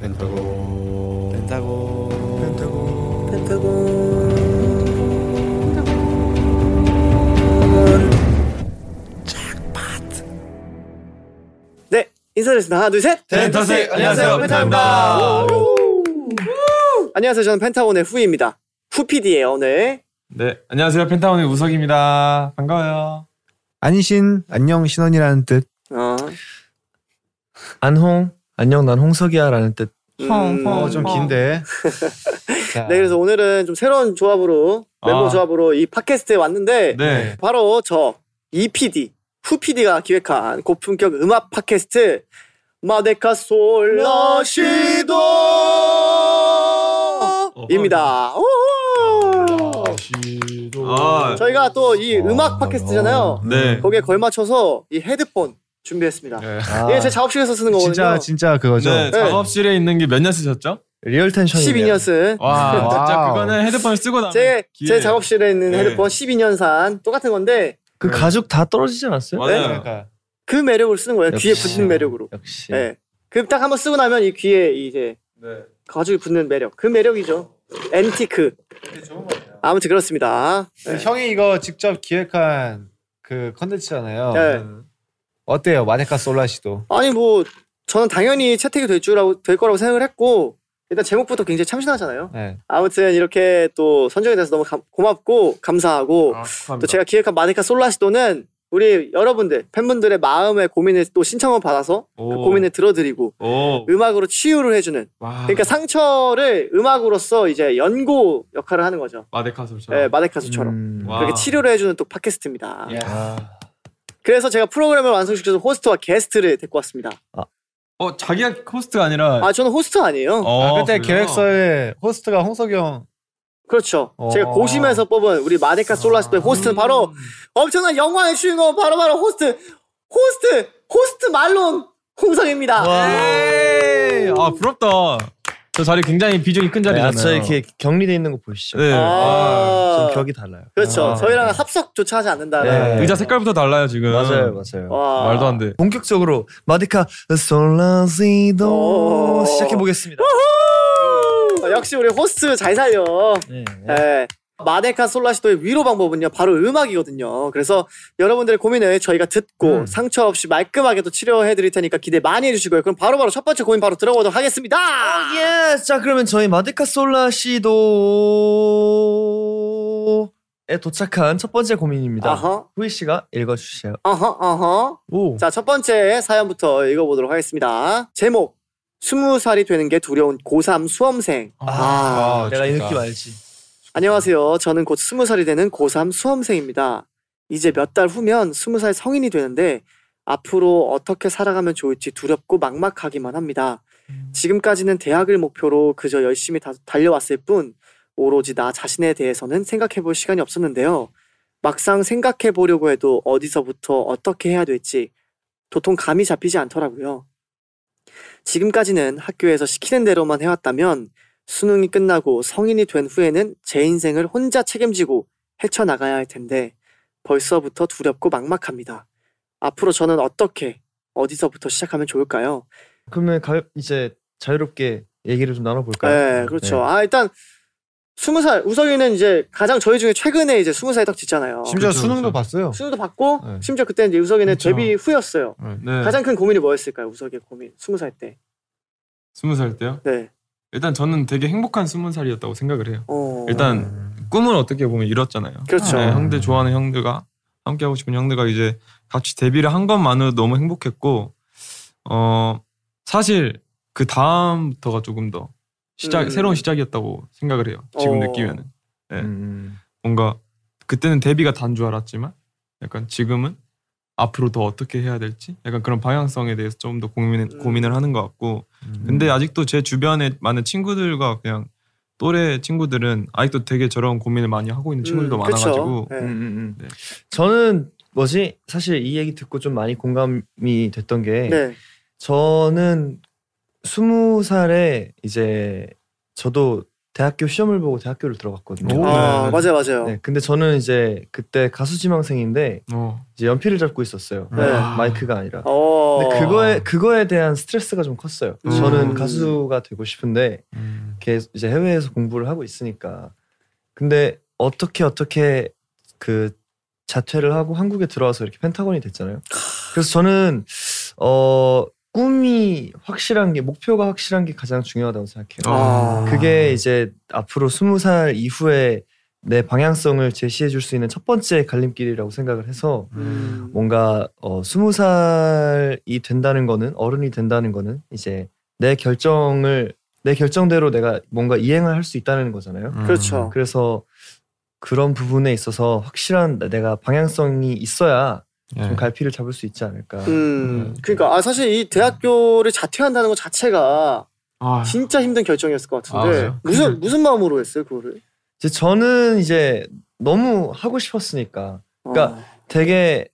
펜타곤. 펜타곤. 펜타곤. 펜타곤 네 인사드리겠습니다. 하나 둘셋. 펜타스 안녕하세요. 펜타입니다. 안녕하세요. 저는 펜타곤의 후이입니다. 후PD예요 오늘. 네 안녕하세요. 펜타곤의 우석입니다. 반가워요. 안신 안녕 신원이라는 뜻. 어, 안홍 안녕 난 홍석이야라는 뜻. 음, 어, 좀 긴데 자, 네 그래서 오늘은 좀 새로운 조합으로 멤버 아. 조합으로 이 팟캐스트에 왔는데 네 바로 저 EPD 후PD가 기획한 고품격 음악 팟캐스트 마데카 솔라시도 입니다. 오! 아, 저희가 또 이 음악 팟캐스트잖아요. 네 거기에 걸맞춰서 이 헤드폰 준비했습니다. 네. 아, 이게 제 작업실에서 쓰는 거거든요. 진짜 진짜 그거죠 네, 작업실에 있는 게 몇 년 쓰셨죠? real tension이네요. 12년 쓴. 와 진짜. 그거는 헤드폰을 쓰고 나면 제, 귀에- 제 작업실에 있는 네. 헤드폰 12년 산 똑같은 건데 그 가죽 다 떨어지지 않았어요? 맞아요. 그러니까 그 매력을 쓰는 거예요. 귀에 역시. 붙는 매력으로. 역시. 네. 그딱 한번 쓰고 나면 이 귀에 이제 네. 가죽이 붙는 매력. 그 매력이죠. 앤티크. 아무튼 그렇습니다. 네. 형이 이거 직접 기획한 그 컨텐츠잖아요 네. 어때요 마네카 솔라시도 아니 뭐 저는 당연히 채택이 될 줄알고 될 거라고 생각을 했고 일단 제목부터 굉장히 참신하잖아요. 네. 아무튼 이렇게 또 선정이 돼서 너무 감- 고맙고 감사하고 아. 또 제가 기획한 마네카 솔라시도는 우리 여러분들 팬분들의 마음의 고민을 또 신청을 받아서 그 오. 고민을 들어드리고 오. 음악으로 치유를 해주는 와. 그러니까 상처를 음악으로서 이제 연고 역할을 하는 거죠. 마데카솔처럼 네, 마데카솔처럼 음. 와. 그렇게 치료를 해주는 또 팟캐스트입니다. 야. 그래서 제가 프로그램을 완성시켜서 호스트와 게스트를 데리고 왔습니다. 어 자기가 호스트가 아니라 아 저는 호스트 아니에요. 어, 아, 그때 그래요? 계획서에 호스트가 홍석이 형 그렇죠. 어. 제가 고심해서 뽑은 우리 마데카 솔라시도의 호스트는 바로 엄청난 영광의 주인공 바로 바로 호스트 호스트 호스트 말론 홍석입니다. 에이, 아 부럽다. 저 자리 굉장히 비중이 큰 네, 자리잖아요. 아, 저 이렇게 격리돼 있는 거 보이시죠? 네. 아, 격이 달라요. 그렇죠. 아. 저희랑 합석조차 하지 않는다. 네. 의자 색깔부터 달라요 지금. 맞아요, 맞아요. 와. 말도 안 돼. 본격적으로 마디카 솔라시도 오. 시작해 보겠습니다. 어, 역시 우리 호스트 잘 살려. 네. 네. 마데카 솔라시도의 위로 방법은요 바로 음악이거든요. 그래서 여러분들의 고민을 저희가 듣고 음. 상처 없이 말끔하게 또 치료해 드릴 테니까 기대 많이 해주시고요. 그럼 바로바로 첫 번째 고민 바로 들어보도록 하겠습니다. 예. 자, 그러면 저희 마디카 솔라시도 에 도착한 첫 번째 고민입니다. 아하, 후이 씨가 읽어 주세요. 아하, 아하. 오. 자, 첫 번째 사연부터 읽어보도록 하겠습니다. 제목 스무 살이 되는 게 두려운 고3 수험생. 아, 내가 이 좋다. 느낌 알지. 안녕하세요. 저는 곧 스무 살이 되는 고3 수험생입니다. 이제 몇 달 후면 스무 살 성인이 되는데 앞으로 어떻게 살아가면 좋을지 두렵고 막막하기만 합니다. 지금까지는 대학을 목표로 그저 열심히 다- 달려왔을 뿐 오로지 나 자신에 대해서는 생각해 볼 시간이 없었는데요. 막상 생각해 보려고 해도 어디서부터 어떻게 해야 될지 도통 감이 잡히지 않더라고요. 지금까지는 학교에서 시키는 대로만 해왔다면 수능이 끝나고 성인이 된 후에는 제 인생을 혼자 책임지고 헤쳐나가야 할 텐데 벌써부터 두렵고 막막합니다. 앞으로 저는 어떻게 어디서부터 시작하면 좋을까요? 그러면 가, 이제 자유롭게 얘기를 좀 나눠볼까요? 네, 그렇죠. 아 일단 스무 살 우석이는 이제 가장 저희 중에 최근에 이제 스무 살이 딱 됐잖아요. 심지어 그쵸, 수능도 그쵸. 봤어요 수능도 받고 네. 심지어 그때 이제 우석이는 그쵸. 데뷔 후였어요. 네. 가장 큰 고민이 뭐였을까요? 우석이의 고민. 스무 살 때. 스무 살 때요. 네. 일단 저는 되게 행복한 스무 살이었다고 생각을 해요. 어. 일단 꿈은 어떻게 보면 이뤘잖아요. 그렇죠. 네, 형들 좋아하는 형들과 함께 하고 싶은 형들과 이제 같이 데뷔를 한 것만으로 너무 행복했고 어 사실 그 다음부터가 조금 더 시작 음. 새로운 시작이었다고 생각을 해요. 지금 어. 느끼면은 네. 음. 뭔가 그때는 데뷔가 단 줄 알았지만 약간 지금은 앞으로 더 어떻게 해야 될지 약간 그런 방향성에 대해서 좀 더 고민 음. 고민을 하는 것 같고 근데 아직도 제 주변에 많은 친구들과 그냥 또래 친구들은 아직도 되게 저런 고민을 많이 하고 있는 친구들도 음, 많아가지고. 네. 음, 음, 음. 네. 저는 뭐지 사실 이 얘기 듣고 좀 많이 공감이 됐던 게 네. 저는 스무 살에 이제 저도 대학교 시험을 보고 대학교를 들어갔거든요. 오. 아 네. 맞아요 맞아요. 네, 근데 저는 이제 그때 가수 지망생인데 어. 이제 연필을 잡고 있었어요. 네. 마이크가 아니라. 어. 근데 그거에 그거에 대한 스트레스가 좀 컸어요. 음. 저는 가수가 되고 싶은데 음. 계속 이제 해외에서 공부를 하고 있으니까. 근데 어떻게 어떻게 그 자퇴를 하고 한국에 들어와서 이렇게 펜타곤이 됐잖아요. 그래서 저는 어 꿈이 확실한 게 목표가 확실한 게 가장 중요하다고 생각해요. 아. 그게 이제 앞으로 스무 살 이후에 내 방향성을 제시해 줄 수 있는 첫 번째 갈림길이라고 생각을 해서 음. 뭔가 어 스무 살이 된다는 거는 어른이 된다는 거는 이제 내 결정을 내 결정대로 내가 뭔가 이행을 할 수 있다는 거잖아요. 음. 그렇죠. 그래서 그런 부분에 있어서 확실한 내가 방향성이 있어야 예. 좀 갈피를 잡을 수 있지 않을까. 음. 그러니까 아 사실 이 대학교를 자퇴한다는 것 자체가 아, 진짜 힘든 결정이었을 것 아, 같은데 그래요? 무슨 무슨 마음으로 했어요 그거를? 이제 저는 이제 너무 하고 싶었으니까 그러니까 어. 되게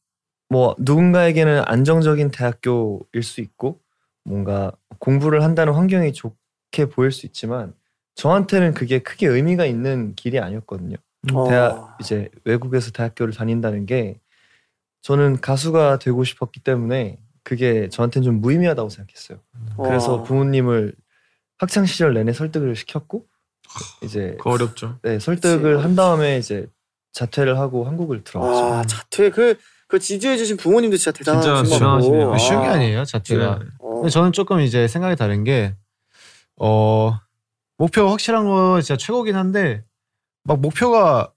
뭐 누군가에게는 안정적인 대학교일 수 있고 뭔가 공부를 한다는 환경이 좋게 보일 수 있지만 저한테는 그게 크게 의미가 있는 길이 아니었거든요. 어. 대학 이제 외국에서 대학교를 다닌다는 게 저는 가수가 되고 싶었기 때문에 그게 저한테는 좀 무의미하다고 생각했어요. 그래서 어. 부모님을 학창 시절 내내 설득을 시켰고 이제 그거 어렵죠. 네, 설득을 그치. 한 다음에 이제 자퇴를 하고 한국을 들어갔죠. 아 자퇴 그, 그 지지해주신 부모님도 진짜 진짜 대단하신 것 대단하시네요. 같고 쉬운 게 아, 아니에요 자체가. 네. 어. 근데 저는 조금 이제 생각이 다른 게 어, 목표가 확실한 거 진짜 최고긴 한데 막 목표가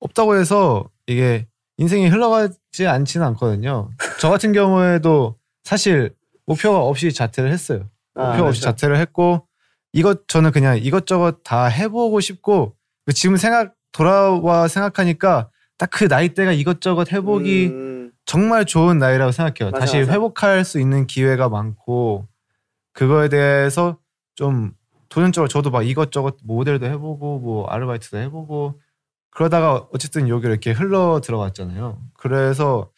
없다고 해서 이게 인생이 흘러가지 않지는 않거든요. 저 같은 경우에도 사실 목표가 없이 자퇴를 했어요. 아, 목표 없이 그렇죠. 자퇴를 했고 이것 저는 그냥 이것저것 다 해보고 싶고 지금 생각 돌아와 생각하니까 딱 그 나이대가 이것저것 해보기 음, 정말 좋은 나이라고 생각해요. 맞아, 다시 맞아. 회복할 수 있는 기회가 많고 그거에 대해서 좀 도전적으로 저도 막 이것저것 모델도 해보고 뭐 아르바이트도 해보고 그러다가 어쨌든 여기 이렇게 흘러 들어갔잖아요. 그래서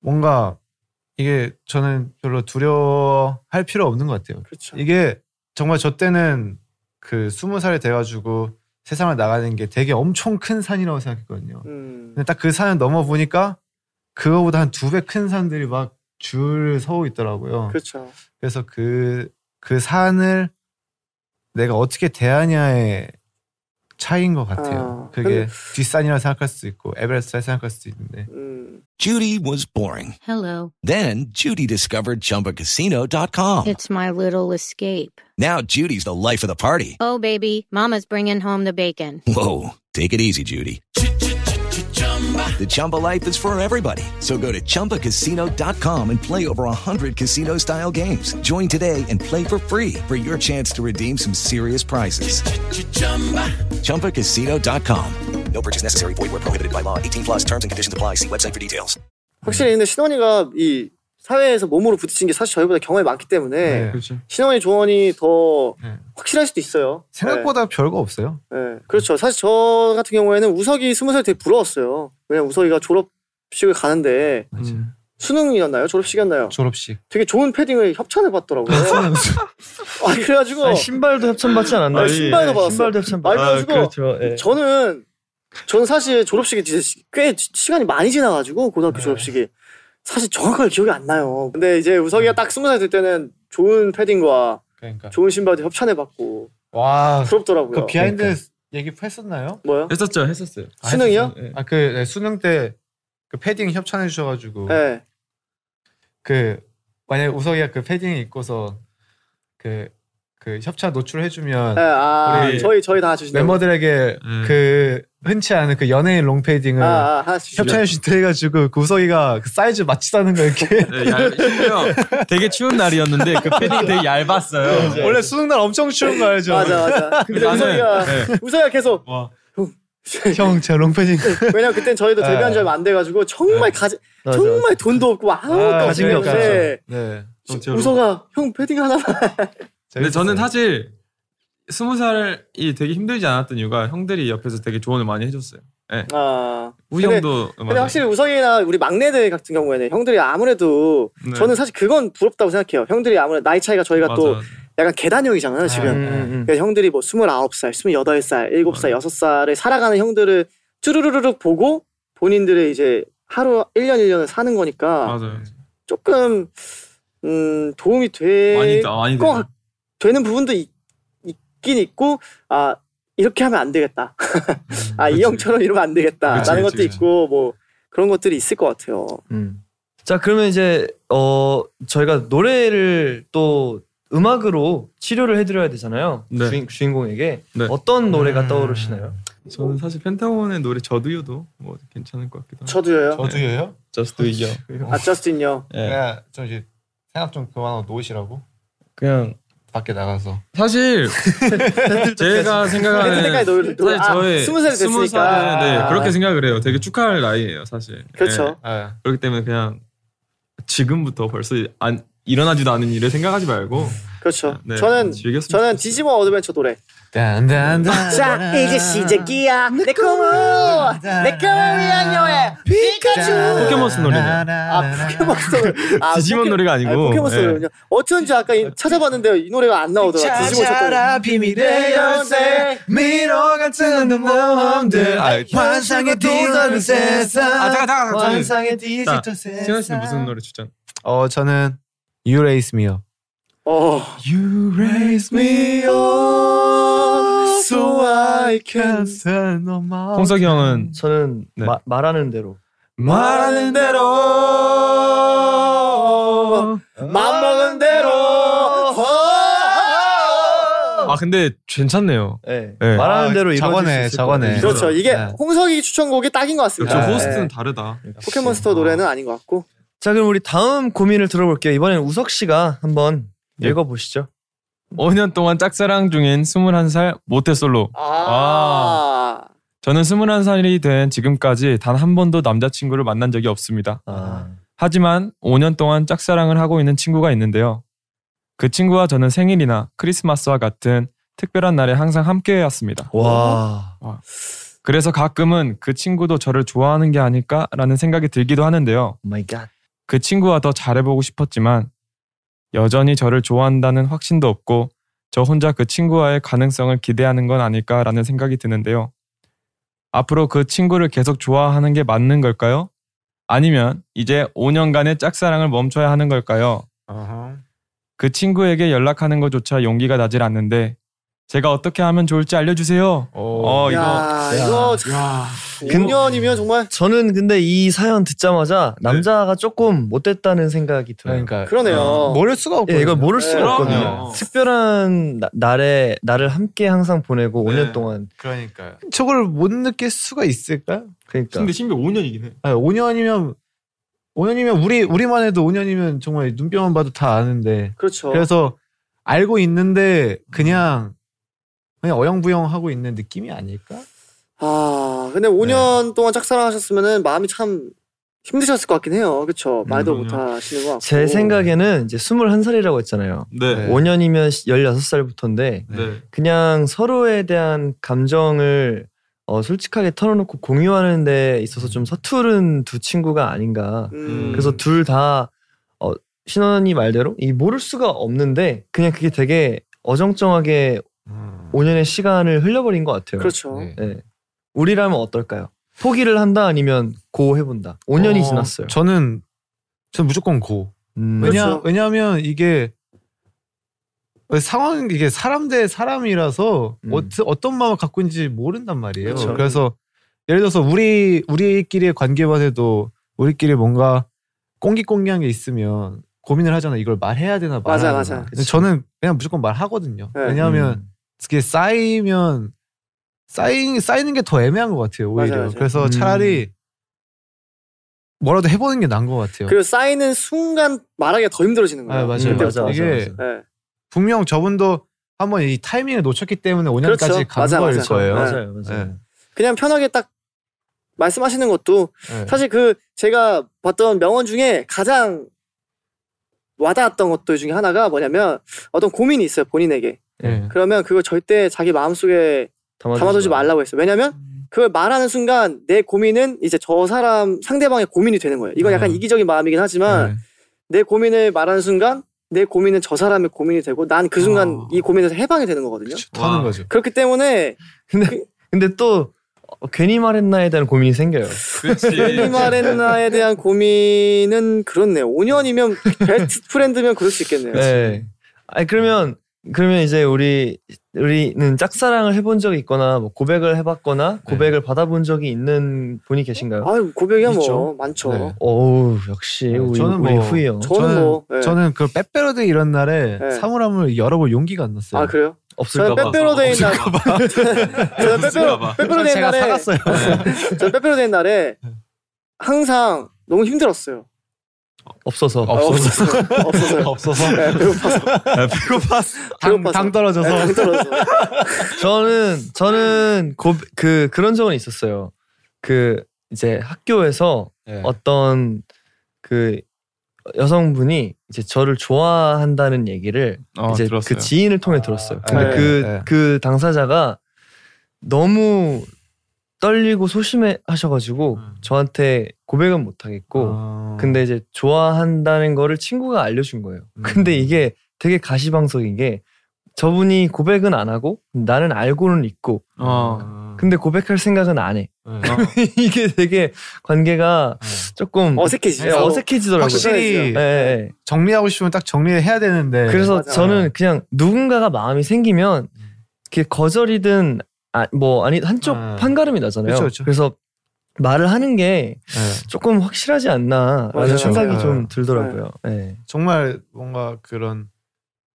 뭔가 이게 저는 별로 두려워할 필요 없는 것 같아요. 그렇죠. 이게 정말 저 때는 그 스무 살이 돼가지고 세상을 나가는 게 되게 엄청 큰 산이라고 생각했거든요. 음, 근데 딱 그 산을 넘어 보니까 그거보다 한 두 배 큰 산들이 막 줄 서고 있더라고요. 그렇죠. 그래서 그, 그 산을 내가 어떻게 대하냐의 차이인 것 같아요. 아, 그게 뒷산이라 생각할 수도 있고 에베레스트라 생각할 수도 있는데 음, Judy was boring. Hello. Then Judy discovered ChumbaCasino.com. It's my little escape. Now Judy's the life of the party. Oh, baby, Mama's bringing home the bacon. Whoa, take it easy, Judy. The Chumba life is for everybody. So go to ChumbaCasino.com and play over 100 casino style games. Join today and play for free for your chance to redeem some serious prizes. ChumbaCasino.com. No purchase necessary. Void where prohibited by law. 18 plus terms and conditions apply. See website for details. 확실히 근데 신원이가 이 사회에서 몸으로 부딪힌 게 사실 저희보다 경험이 많기 때문에 네. 그렇죠. 신원이 조언이 더 네. 확실할 수도 있어요. 생각보다 별거 없어요. 네. 네. 그렇죠. 사실 저 같은 경우에는 우석이 스무 살 되게 부러웠어요. 왜냐면 우석이가 졸업식을 가는데 음. 수능이었나요? 졸업식이었나요? 졸업식. 되게 좋은 패딩을 협찬해 받더라고요. 아 그래가지고 아니, 신발도 협찬 받지 않았나요? 아, 신발도 받았어요. 신발도 협찬 아니, 받. 그래가지고 그렇죠. 예. 저는 저는 사실 졸업식이 진짜 시- 꽤 시- 시간이 많이 지나가지고 고등학교 네. 졸업식이 사실 정확하게 기억이 안 나요. 근데 이제 우석이가 딱 스무 살 될 때는 좋은 패딩과 그러니까. 좋은 신발도 협찬해 받고 와. 부럽더라고요. 그 비하인드 얘기 했었나요? 뭐요? 했었죠, 했었어요. 수능이요? 네. 아, 그 네, 수능 때 그 패딩 협찬해 주셔가지고 네. 그 만약 우석이가 그 패딩 입고서 그 그 협찬 노출해주면 네, 아 우리 저희 저희 다 주시죠. 멤버들에게 음. 그 흔치 않은 그 연예인 롱 패딩을 아, 아. 협찬해 주신다 해가지고 그 우석이가 그 사이즈 맞추다는 거 이렇게 네, 얇, 심지어 되게 추운 날이었는데 그 패딩이 되게 얇았어요. 원래 수능 날 엄청 추운 거 알죠? 맞아 맞아. 근데 나는- 우석이가 네. 우석이가 계속 와, 형, 제 롱패딩. 왜냐면 그땐 저희도 데뷔한 지 얼마 안 돼가지고 정말 가지 맞아, 정말 돈도 없고 아무것도 아, 가진 게 없는데 네. 우서가 형 패딩 하나만 근데 저는 사실 스무 살이 되게 힘들지 않았던 이유가 형들이 옆에서 되게 조언을 많이 해줬어요. 예. 아 근데- 형도 근데 확실히 우석이나 우리 막내들 같은 경우에는 형들이 아무래도 네. 저는 사실 그건 부럽다고 생각해요. 형들이 아무래도 나이 차이가 저희가 맞아, 또. 약간 계단형이잖아요 지금. 음, 음. 그러니까 형들이 뭐 29살, 28살, 7살, 6살을 살아가는 형들을 쭈르르르륵 보고 본인들의 이제 하루 1년 1년을 사는 거니까 맞아요. 조금 음, 도움이 많이 될 많이 거 되는 부분도 있, 있긴 있고 아 이렇게 하면 안 되겠다. 아이 그치. 형처럼 이러면 안 되겠다. 그치, 라는 그치, 것도 그치. 있고 뭐 그런 것들이 있을 것 같아요. 음. 자 그러면 이제 어 저희가 노래를 또 음악으로 치료를 해드려야 되잖아요. 네. 주인, 주인공에게 네. 어떤 노래가 떠오르시나요? 저는 사실 펜타곤의 노래 저도요도 뭐 괜찮을 것 같기도 하고. 저도요. 저도예요? Just Do It요. 아 저스틴요. 예. 그냥 좀 이제 생각 좀 그만하고 놓으시라고 그냥 밖에 나가서. 사실 제가 생각하는 사실 아, 저의 스무 살이 스무 됐으니까. 살은 네 아. 그렇게 생각을 해요. 되게 축하할 나이예요, 사실. 그렇죠. 예. 네. 그렇기 때문에 그냥 지금부터 벌써 안 일어나지도 않은 일을 생각하지 말고 그렇죠. 네, 저는 즐겼으면 저는. 디지몬 어드벤처 노래. 자 이제 시작이야 내 꿈을 내 꿈을 위한 여행 피카츄 포켓몬스터 노래네. 아 포켓몬스터 노래 아, 디지몬 포켓- 노래가 아니고. 아니, 포켓몬스터 예. 노래군요 어쩐지 아까 이- 찾아봤는데 이 노래가 안 나오더라 디지몬 쳤더니 비밀의 열쇠 미로 같은 놈들 환상의 디지털 세상 아 잠깐 잠깐 잠깐. 환상의 자, 디지털 신원 씨는 무슨 노래 추천? 어 저는 You Raise Me Up 어 You raise me up so I can stand on my 홍석이 형은 저는 네. 마- 말하는 대로 말하는 대로 맘 먹은 대로 아 근데 괜찮네요. 네. 네. 말하는 아, 대로 저거네. 것 같아요. 그렇죠 이게 네. 홍석이 추천곡이 딱인 것 같습니다 그렇죠. 네. 호스트는 다르다. 포켓몬스터 노래는 아닌 것 같고 자 그럼 우리 다음 고민을 들어볼게요. 이번엔 우석 씨가 한번 예. 읽어보시죠. 5년 동안 짝사랑 중인 21살 모태솔로. 아, 저는 21살이 된 지금까지 단 한 번도 남자친구를 만난 적이 없습니다. 아, 하지만 5년 동안 짝사랑을 하고 있는 친구가 있는데요. 그 친구와 저는 생일이나 크리스마스와 같은 특별한 날에 항상 함께 해왔습니다. 와. 그래서 가끔은 그 친구도 저를 좋아하는 게 아닐까라는 생각이 들기도 하는데요. my god. 그 친구와 더 잘해보고 싶었지만 여전히 저를 좋아한다는 확신도 없고 저 혼자 그 친구와의 가능성을 기대하는 건 아닐까라는 생각이 드는데요. 앞으로 그 친구를 계속 좋아하는 게 맞는 걸까요? 아니면 이제 5년간의 짝사랑을 멈춰야 하는 걸까요? 그 친구에게 연락하는 것조차 용기가 나질 않는데 제가 어떻게 하면 좋을지 알려주세요. 어 이거 야, 이거 참 야, 5년이면 정말 저는 근데 이 사연 듣자마자 네. 남자가 조금 못됐다는 생각이 들어요. 그러니까 그러네요. 모를 수가 없고 예, 이걸 모를 수가 네. 없거든요. 그럼요. 특별한 나, 날에 나를 함께 항상 보내고 네. 5년 동안 그러니까요. 저걸 못 느낄 수가 있을까? 그러니까 근데 심지어 5년이긴 해. 아니, 5년이면 5년이면 우리 우리만 해도 5년이면 정말 눈뼈만 봐도 다 아는데 그렇죠. 그래서 알고 있는데 그냥 그냥 어영부영 하고 있는 느낌이 아닐까? 아, 근데 5년 동안 짝사랑하셨으면은 마음이 참 힘드셨을 것 같긴 해요. 그렇죠. 말도 음, 못 하시는 것 같고. 제 생각에는 이제 21살이라고 했잖아요. 네. 네. 5년이면 16살부터인데 네. 그냥 서로에 대한 감정을 어, 솔직하게 털어놓고 공유하는 데 있어서 좀 서투른 두 친구가 아닌가. 음, 그래서 둘 다 어, 신원이 말대로 이 모를 수가 없는데 그냥 그게 되게 어정쩡하게 5년의 시간을 흘려버린 것 같아요. 그렇죠. 네. 네. 우리라면 어떨까요? 포기를 한다 아니면 고 해본다. 5년이 어, 지났어요. 저는 저는 무조건 고. 음, 왜냐 그렇죠. 왜냐하면 이게 상황 이게 사람 대 사람이라서 음. 어, 어떤 마음을 갖고 있는지 모른단 말이에요. 그렇죠. 그래서 예를 들어서 우리 우리끼리의 관계만 해도 우리끼리 뭔가 꽁기꽁기한 게 있으면 고민을 하잖아. 이걸 말해야 되나 맞아, 말아야 맞아. 되나. 근데 저는 그냥 무조건 말하거든요. 네. 왜냐하면 음. 그게 쌓이면 쌓이 쌓이는 게 더 애매한 것 같아요. 오히려. 맞아요, 맞아요. 그래서 음. 차라리 뭐라도 해보는 게 나은 것 같아요. 그리고 쌓이는 순간 말하기가 더 힘들어지는 거예요. 아, 맞아요. 음. 맞아, 이게 맞아, 맞아. 네. 분명 저분도 한번 이 타이밍을 놓쳤기 때문에 5년까지 그렇죠. 간 맞아, 거일 맞아. 거예요. 네. 맞아요, 맞아요. 네. 그냥 편하게 딱 말씀하시는 것도 네. 사실 그 제가 봤던 명언 중에 가장 와닿았던 것들 중에 하나가 뭐냐면 어떤 고민이 있어요 본인에게 네. 그러면 그걸 절대 자기 마음속에 담아두지 말라고 했어요 왜냐면 그걸 말하는 순간 내 고민은 이제 저 사람 상대방의 고민이 되는 거예요 이건 약간 네. 이기적인 마음이긴 하지만 네. 내 고민을 말하는 순간 내 고민은 저 사람의 고민이 되고 난 그 순간 어. 이 고민에서 해방이 되는 거거든요 타는 거죠. 그렇기 때문에 근데 근데 또 어, 괜히 말했나에 대한 고민이 생겨요. 괜히 말했나에 대한 고민은 그렇네요 5년이면 베스트 프렌드면 그럴 수 있겠네요 네. 아니 그러면 그러면 이제 우리 우리는 짝사랑을 해본 적이 있거나 뭐 고백을 해봤거나 고백을 받아본 적이 있는 분이 계신가요? 아유 고백이야 뭐 있죠. 많죠 네. 어우 역시 네, 우리, 저는 우리 뭐- 후이 형 저는 저는 뭐 네. 저는 그 빼빼로데이 이런 날에 네. 사물함을 열어볼 용기가 안 났어요. 아 그래요? 저는 없을까 봐 빼빼로데이 날 저는 빼빼로 빼빼로데이 제가 날에 사갔어요. 저는 빼빼로데이 날에 항상 너무 힘들었어요. 없어서 아, 없어서 없어서요. 없어서 네, 배고파서 배고팠어. 당, 배고파서. 당 떨어져서 네, 당 떨어져서. 저는 저는 고, 그 그런 적은 있었어요. 그 이제 학교에서 네. 어떤 그 여성분이 이제 저를 좋아한다는 얘기를 어, 이제 들었어요. 그 지인을 통해 들었어요. 근데 네, 그 네. 그 당사자가 너무 떨리고 소심해 하셔가지고 음. 저한테 고백은 못 하겠고 어. 근데 이제 좋아한다는 거를 친구가 알려준 거예요. 음. 근데 이게 되게 가시방석인 게 저분이 고백은 안 하고 나는 알고는 있고 어. 근데 고백할 생각은 안 해. 네. 이게 되게 관계가 조금 어색해지죠. 예, 어색해지더라고요. 확실히 예, 예. 정리하고 싶으면 딱 정리해야 되는데 그래서 맞아. 저는 그냥 누군가가 마음이 생기면 그게 거절이든 아, 뭐 아니 한쪽 아. 판가름이 나잖아요. 그쵸, 그쵸. 래서 말을 하는 게 네. 조금 확실하지 않나라는 맞아요. 생각이 네. 좀 들더라고요. 예. 정말 뭔가 그런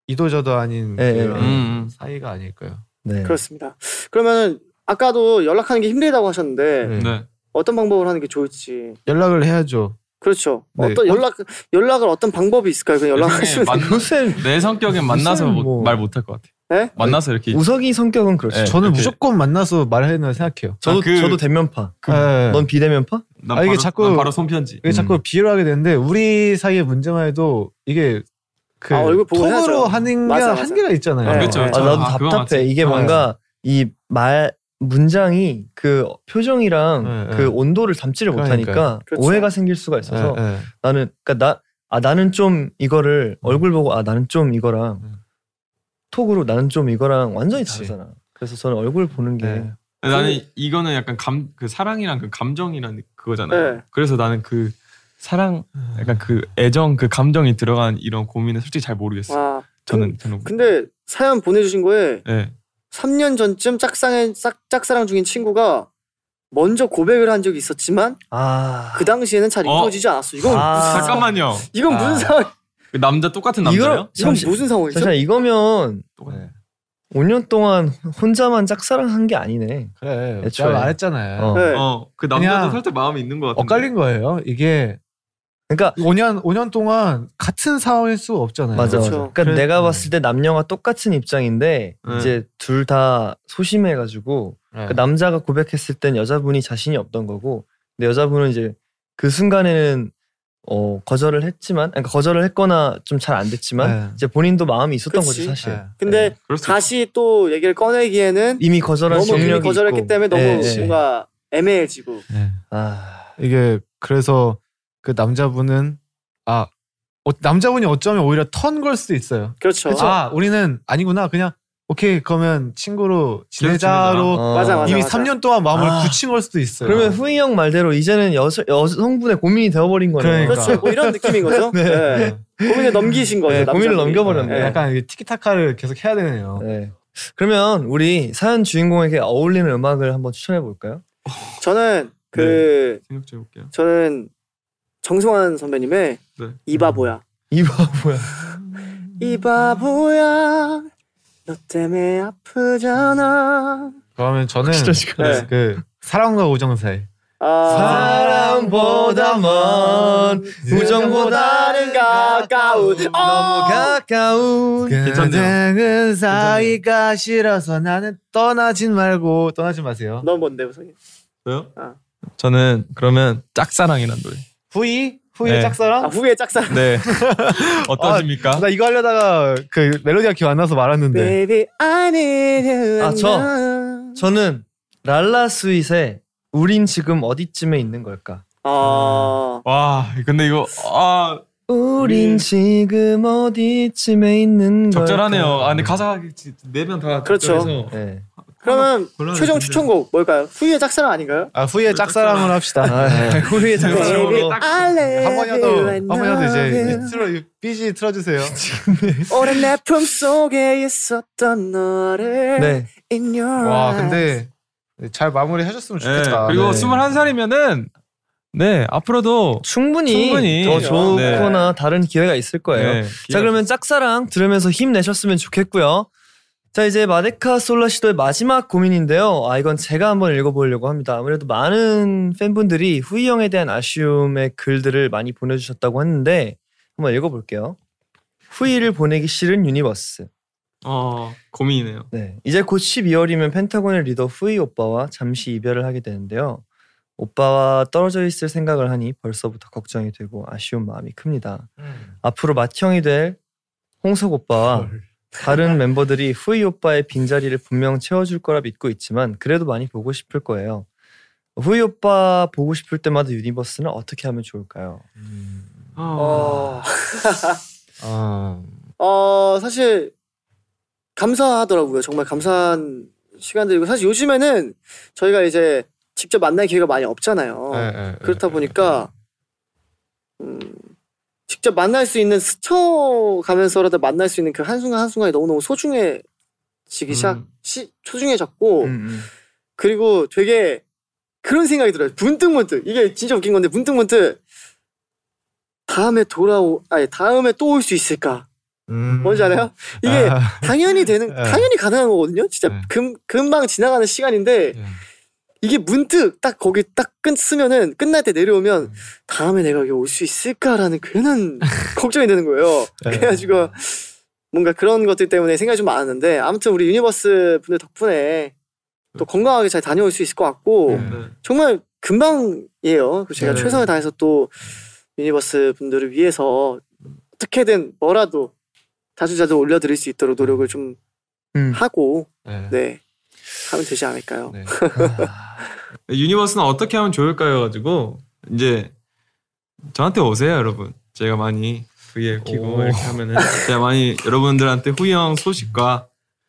이도저도 아닌 예, 그런 예. 음. 사이가 아닐까요? 네. 그렇습니다. 그러면은 아까도 연락하는 게 힘들다고 하셨는데 네. 네. 어떤 방법을 하는 게 좋을지 연락을 해야죠. 그렇죠. 네. 어떤 연락 연락을 어떤 방법이 있을까요? 그냥 연락하시면 만- 요새 내 성격엔 만나서 뭐- 말 못할 것 같아. 네? 만나서 이렇게 우석이 성격은 그렇죠. 네. 저는 이렇게- 무조건 만나서 말해야 된다고 생각해요. 저도 아, 그- 저도 대면파. 네. 넌 비대면파? 난 아, 이게 바로, 자꾸- 난 바로 손편지. 이게 자꾸 비유를 하게 되는데 우리 사이의 문제만 해도 이게 그 아, 얼굴 보고 톡으로 해야죠. 하는 게 맞아, 맞아. 한계가 있잖아요. 네. 그렇죠. 아, 그렇죠. 나도 아, 그거 답답해. 맞지. 이게 네. 뭔가 이 말 문장이 그 표정이랑 네, 그 네. 온도를 담지를 그러니까요. 못하니까 그렇죠. 오해가 생길 수가 있어서 네, 네. 나는 그러니까 나 아 나는 좀 이거를 얼굴 보고 아 나는 좀 이거랑 음. 톡으로 나는 좀 이거랑 완전히 그치. 다르잖아. 그래서 저는 얼굴 보는 게 네. 나는 이거는 약간 감 그 사랑이랑 그 감정이란 그거잖아요. 네. 그래서 나는 그 사랑 약간 그 애정 그 감정이 들어간 이런 고민은 솔직히 잘 모르겠어. 요아 저는 저는 근데 사연 보내주신 거에 네. 3년 전쯤 짝상에 짝, 짝사랑 중인 친구가 먼저 고백을 한 적이 있었지만 아 그 당시에는 잘 어? 이루어지지 않았어. 이건 아. 무슨 잠깐만요. 이건 무슨 아. 상황? 그 남자 똑같은 남자요? 이건 무슨 상황이죠? 잠시만 이거면 똑같네. 5년 동안 혼자만 짝사랑한 게 아니네. 그래. 애초에. 제가 말했잖아요. 어. 네. 어, 그 남자도 그냥 살짝 마음이 있는 것 같은데. 엇갈린 거예요. 이게 그러니까 5년 5년 동안 같은 상황일 수가 없잖아요. 맞아 그렇죠. 맞아. 그러니까 그래- 내가 네. 봤을 때 남녀가 똑같은 입장인데 네. 이제 둘 다 소심해가지고 네. 그 남자가 고백했을 땐 여자분이 자신이 없던 거고 근데 여자분은 이제 그 순간에는 어 거절을 했지만 그러니까 거절을 했거나 좀 잘 안 됐지만 네. 이제 본인도 마음이 있었던 그치. 거지 사실. 네. 근데 그럴 수 다시 또 얘기를 꺼내기에는 이미 거절한 너무 이미 거절했기 있고. 때문에 너무 네, 네. 뭔가 애매해지고 네. 아 이게 그래서 그 남자분은 아 어, 남자분이 어쩌면 오히려 턴 걸 수도 있어요. 그렇죠. 아 우리는 아니구나 그냥 오케이 그러면 친구로 지내자로 어. 맞아, 맞아. 이미 3년 동안 마음을 아. 굳힌 걸 수도 있어요. 그러면 후이 형 말대로 이제는 여, 여성분의 고민이 되어버린 거네요. 그러니까. 그렇죠. 뭐 이런 느낌인 거죠. 네. 네. 고민을 넘기신 거죠. 네, 고민을. 넘겨버렸네. 네. 약간 티키타카를 계속 해야 되네요. 네. 그러면 우리 사연 주인공에게 어울리는 음악을 한번 추천해 볼까요? 저는 그 생각 좀 해볼게요. 저는 정승환 선배님의 네. 이 바보야. 이 바보야. 이 바보야. 너 때문에 아프잖아. 그러면 저는. 네. 그 사랑과 우정 사이 아, 사랑보다 먼 우정보다는 가까운 너무 어! 가까운 그대는 사이가 싫어서 나는 떠나진 말고 떠나지 마세요. 넌 뭔데 우성이? 저요? 아. 저는 그러면 짝사랑이란 노래. 후이 후이 네. 짝사랑. 아 후에 짝사랑. 네. 어떠십니까? 나 이거 하려다가 그 멜로디가 기억 안 나서 말았는데. Baby I need you. 아, 저. 저는 랄라 스윗의 우린 지금 어디쯤에 있는 걸까? 아. 와, 근데 이거 아 우린 지금 어디쯤에 있는 걸까? 적절하네요. 아, 근데 가사가 네명다 그렇죠. 네. 그러면 최종. 추천곡 뭘까요? 후의 짝사랑 아닌가요? 아 후이의 짝사랑으로 합시다. 아, 네. 후리의 Baby 장사로 I love 한 번이라도 한 번이라도 이제. 틀어 이 BG 틀어주세요. 오랜 내 품 속에 있었던 너를 네. In your 와. 근데 잘 마무리 해줬으면 네, 좋겠다. 그리고 네. 21살이면은 네, 앞으로도 충분히, 충분히. 더 좋거나 네. 다른 기회가 있을 거예요. 네, 자 그러면 짝사랑 들으면서 힘 내셨으면 좋겠고요. 자 이제 마데카 솔라 시도의 마지막 고민인데요. 아 이건 제가 한번 읽어보려고 합니다. 아무래도 많은 팬분들이 후이 형에 대한 아쉬움의 글들을 많이 보내주셨다고 했는데 한번 읽어볼게요. 후이를 보내기 싫은 유니버스. 어, 고민이네요. 네, 이제 곧 12월이면 펜타곤의 리더 후이 오빠와 잠시 이별을 하게 되는데요. 오빠와 떨어져 있을 생각을 하니 벌써부터 걱정이 되고 아쉬운 마음이 큽니다. 앞으로 맏형이 될 홍석 오빠와 다른 멤버들이 후이 오빠의 빈자리를 분명 채워줄 거라 믿고 있지만 그래도 많이 보고 싶을 거예요. 후이 오빠 보고 싶을 때마다 유니버스는 어떻게 하면 좋을까요? 어, 아, 어 사실 감사하더라고요. 정말 감사한 시간들이고 사실 요즘에는 저희가 이제 직접 만날 기회가 많이 없잖아요. 네, 네, 그렇다 네, 보니까 음, 직접 만날 수 있는 스쳐가면서라도 만날 수 있는 그 한순간 한순간이 너무너무 소중해지기 시작 음. 시, 소중해졌고 음, 음. 그리고 되게 그런 생각이 들어요. 문득 문득 이게 진짜 웃긴 건데 문득 문득 다음에 돌아오 아니 다음에 또 올 수 있을까? 음. 뭔지 알아요? 이게 아, 당연히 되는 네. 당연히 가능한 거거든요. 진짜 네. 금 금방 지나가는 시간인데 네. 이게 문득 딱 거기 딱 끝쓰면은 끝날 때 음. 내려오면 다음에 내가 여기 올 수 있을까라는 괜한 걱정이 되는 거예요. 네. 그래가지고 뭔가 그런 것들 때문에 생각이 좀 많았는데 아무튼 우리 유니버스 분들 덕분에 또 건강하게 잘 다녀올 수 있을 것 같고 네. 네. 정말 금방이에요. 제가 네. 최선을 다해서 또 유니버스 분들을 위해서 어떻게든 뭐라도 자주 자주 올려드릴 수 있도록 노력을 좀 음. 하고 네. 네 하면 되지 않을까요? 네. 유니버스는 어떻게 하면 좋을까요? 가지고 이제 저한테 오세요, 여러분. 제가 많이 V에 키고 오. 이렇게 하면은 제가 많이 여러분들한테 후이 형 소식과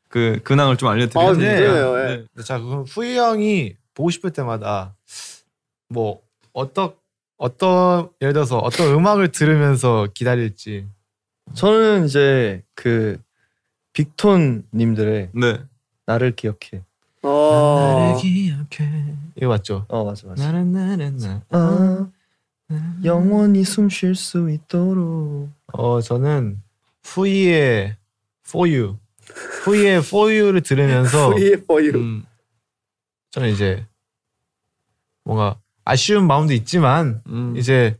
그 근황을 좀 아, 알려드리는데 그래요, 예. 네. 자 그럼 후이 형이 보고 싶을 때마다 뭐 어떤 어떤 예를 들어서 어떤 음악을 들으면서 기다릴지. 저는 이제 그 빅톤 님들의 네. 나를 기억해. 어, 이거 맞죠? 어 맞아 맞아. 나는 나는 나. 아, 영원히 숨 쉴 수 있도록. 어 저는 후이의 For You, 후이의 For You를 들으면서 Free for you. 음, 저는 이제 뭔가 아쉬운 마음도 있지만 음. 이제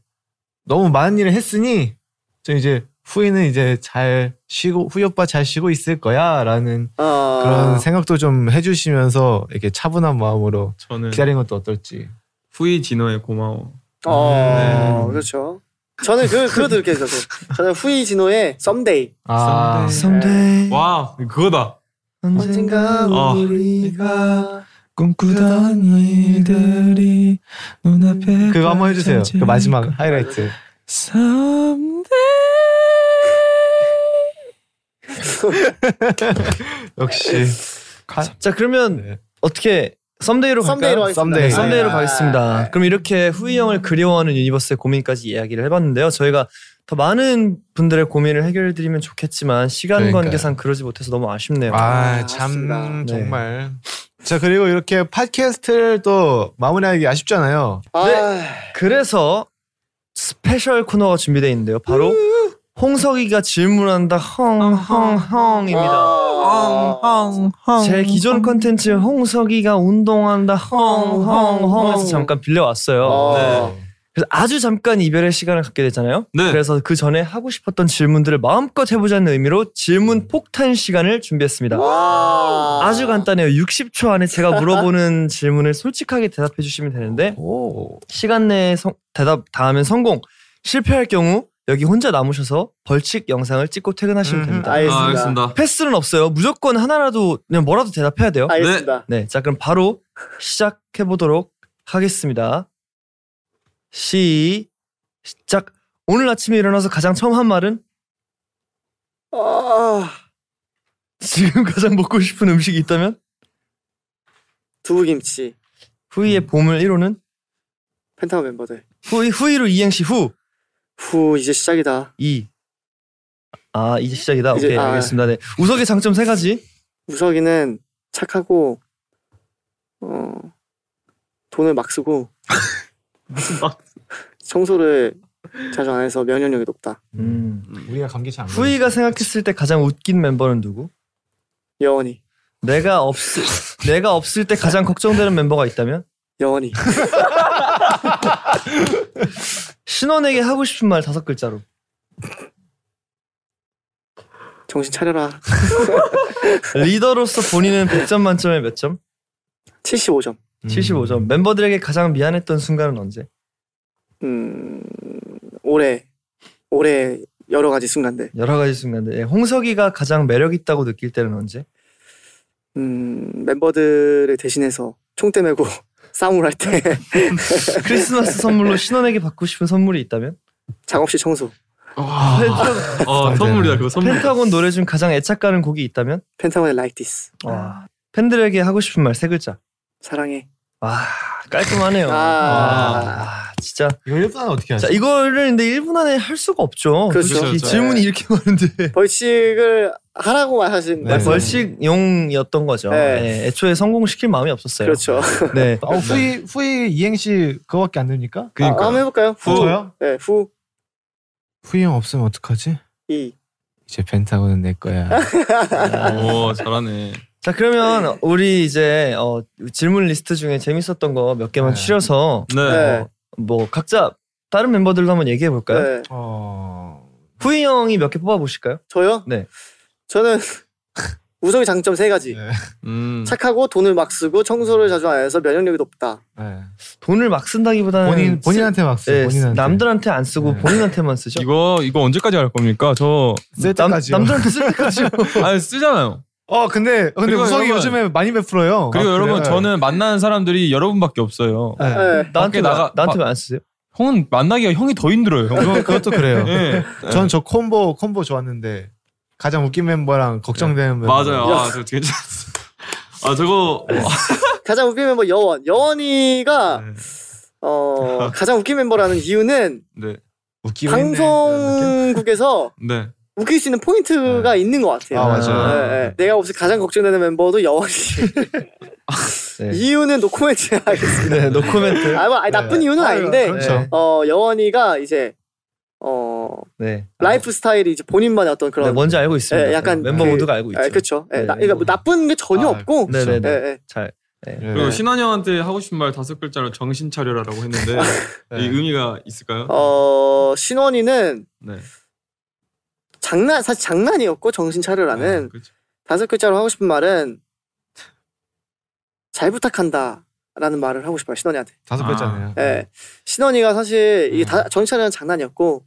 너무 많은 일을 했으니 저 이제 후이는 이제 잘 쉬고 후이 오빠 잘 쉬고 있을 거야라는 아, 그런 생각도 좀 해주시면서 이렇게 차분한 마음으로 저는 기다리는 것도 어떨지. 후이 진호의 고마워. 어, 네. 그렇죠. 저는 그 그거 들을게요. 저도. 저는 후이 진호의 Someday. 아, Someday 와 그거다. 언젠가 어. 우리가 꿈꾸던 일들이 눈앞에 그거 한번 해주세요. 그 마지막 하이라이트. 역시. 자 그러면 네. 어떻게 썸데이로 썸데이로 갈까요? 하겠습니다. Someday. 네, Someday로 아, 가겠습니다. 아, 그럼 이렇게 후이 형을 그리워하는 유니버스의 고민까지 이야기를 해봤는데요. 저희가 더 많은 분들의 고민을 해결해드리면 좋겠지만 시간 그러니까요. 관계상 그러지 못해서 너무 아쉽네요. 아, 아, 참 맞습니다. 정말. 자 그리고 이렇게 팟캐스트를 또 마무리하기 아쉽잖아요. 아, 그래서 special 코너가 준비되어 있는데요. 바로 홍석이가 질문한다 헝헝헝입니다. 제 기존 컨텐츠 홍석이가 운동한다 헝헝헝에서 잠깐 빌려왔어요. 아. 네. 그래서 아주 잠깐 이별의 시간을 갖게 되잖아요. 네. 그래서 그 전에 하고 싶었던 질문들을 마음껏 해보자는 의미로 질문 폭탄 시간을 준비했습니다. 와. 아주 간단해요. 60초 안에 제가 물어보는 질문을 솔직하게 대답해 주시면 되는데 시간 내에 성- 대답 다 하면 성공. 실패할 경우 여기 혼자 남으셔서 벌칙 영상을 찍고 퇴근하시면 음, 됩니다. 알겠습니다. 아, 알겠습니다. 패스는 없어요. 무조건 하나라도 그냥 뭐라도 대답해야 돼요. 알겠습니다. 네, 자 그럼 바로 시작해 보도록 하겠습니다. 시작. 오늘 아침에 일어나서 가장 처음 한 말은 아, 지금 가장 먹고 싶은 음식이 있다면 두부김치. 후이의 보물 1호는 펜타곤 멤버들. 후이 후이로 이행시 후 후 이제 시작이다. 2. 아 이제 시작이다. 이제- 오케이 아. 알겠습니다. 네. 우석의 장점 세 가지. 우석이는 착하고 어 돈을 막 쓰고 청소를 자주 안 해서 면역력이 높다. 음. 우리가 감기치 안 후이가 생각했을 때 가장 웃긴 멤버는 누구? 여원이 내가 없을 내가 없을 때 가장 걱정되는 멤버가 있다면 여원이 신원에게 하고 싶은 말 다섯 글자로. 정신 차려라. 리더로서 본인은 100점 만점에 몇 점? 75점. 75점. 멤버들에게 가장 미안했던 순간은 언제? 음 올해 올해 여러 가지 순간들. 여러 가지 순간들. 예, 홍석이가 가장 매력 있다고 느낄 때는 언제? 음 멤버들을 대신해서 총대 메고 싸움을 할 때 크리스마스 선물로 신원에게 받고 싶은 선물이 있다면? 작업실 청소. 펜타, 어, 선물이다, 그거 선물. 펜타곤 노래 중 가장 애착 가는 곡이 있다면? 펜타곤의 Like This. 와. 팬들에게 하고 싶은 말 세 글자. 사랑해. 와 깔끔하네요. 아. 와, 진짜. 이거 1분 안에 어떻게 하지? 자 이거를 근데 1분 안에 할 수가 없죠. 그렇죠. 솔직히 그렇죠. 질문이 이렇게 많은데. 벌칙을 하라고 하신 네. 벌칙용이었던 거죠. 네. 네, 애초에 성공시킬 마음이 없었어요. 그렇죠. 네. 어, 후이 후이 이행시 그거밖에 안 됩니까? 아, 한번 해볼까요? 후. 저요? 네, 후. 후이 형 없으면 어떡하지? 이. 이제 펜타곤은 내 거야. 오, 잘하네. 자 그러면 우리 이제 어, 질문 리스트 중에 재밌었던 거 몇 개만 네. 추려서 네. 네. 뭐 각자 다른 멤버들도 한번 얘기해 볼까요? 네. 어. 후이 형이 몇 개 뽑아 보실까요? 저요? 네. 저는 우석의 장점 세 가지. 네. 음. 착하고 돈을 막 쓰고 청소를 자주 안 해서 면역력이 높다. 네. 돈을 막 쓴다기보다는 본인 본인한테 막 써. 쓰- 네, 본인한테. 남들한테 안 쓰고 네. 본인한테만 쓰죠. 이거 이거 언제까지 할 겁니까? 저쓸 남, 때까지요. 남들한테 쓸 때까지요. 아니 쓰잖아요. 어 근데 근데 그리고 우석이 여러분- 요즘에 많이 베풀어요. 그리고 아, 여러분 그래요? 저는 만나는 사람들이 여러분밖에 없어요. 네. 네. 나한테 밖에 나, 나가- 나한테 바- 왜안 쓰세요? 형은 만나기가 형이 더 힘들어요. 형. 그것도 그래요. 예. 전 저 combo combo 좋았는데 가장 웃긴 멤버랑 걱정되는 멤버. 맞아요. 아, 저 괜찮았어. 아 저거 가장 웃긴 멤버 여원. 여원이가 네. 어 가장 웃긴 멤버라는 이유는 네. 웃기고 있네. 방송국에서 네. 웃길 수 있는 포인트가 있는 것 같아요. 아, 맞아요. 네, 네. 내가 혹시 가장 걱정되는 멤버도 여원이. 네. 이유는 노코멘트 하겠습니다. 네, 노코멘트. 아, 뭐, 아니, 나쁜 이유는 아, 아닌데 그렇죠. 네. 어 여원이가 이제 어 네. 라이프 스타일이 이제 본인만의 어떤 그런 네, 뭔지 알고 있습니다. 예, 약간 멤버 그- 모두가 알고 있죠. 예, 그렇죠. 예, 네, 나, 네. 그러니까 뭐 나쁜 게 전혀 아, 없고 네네네. 예, 예. 잘. 네. 네. 그리고 신원이한테 하고 싶은 말 다섯 글자로 정신 차려라라고 했는데 네. 이 의미가 있을까요? 어 신원이는 네. 장난 사실 장난이었고 정신 차려라는 아, 그렇죠. 다섯 글자로 하고 싶은 말은 잘 부탁한다라는 말을 하고 싶어요 신원이한테. 다섯 아. 글자네요. 예. 신원이가 사실 이게 음. 다 정신 차려는 장난이었고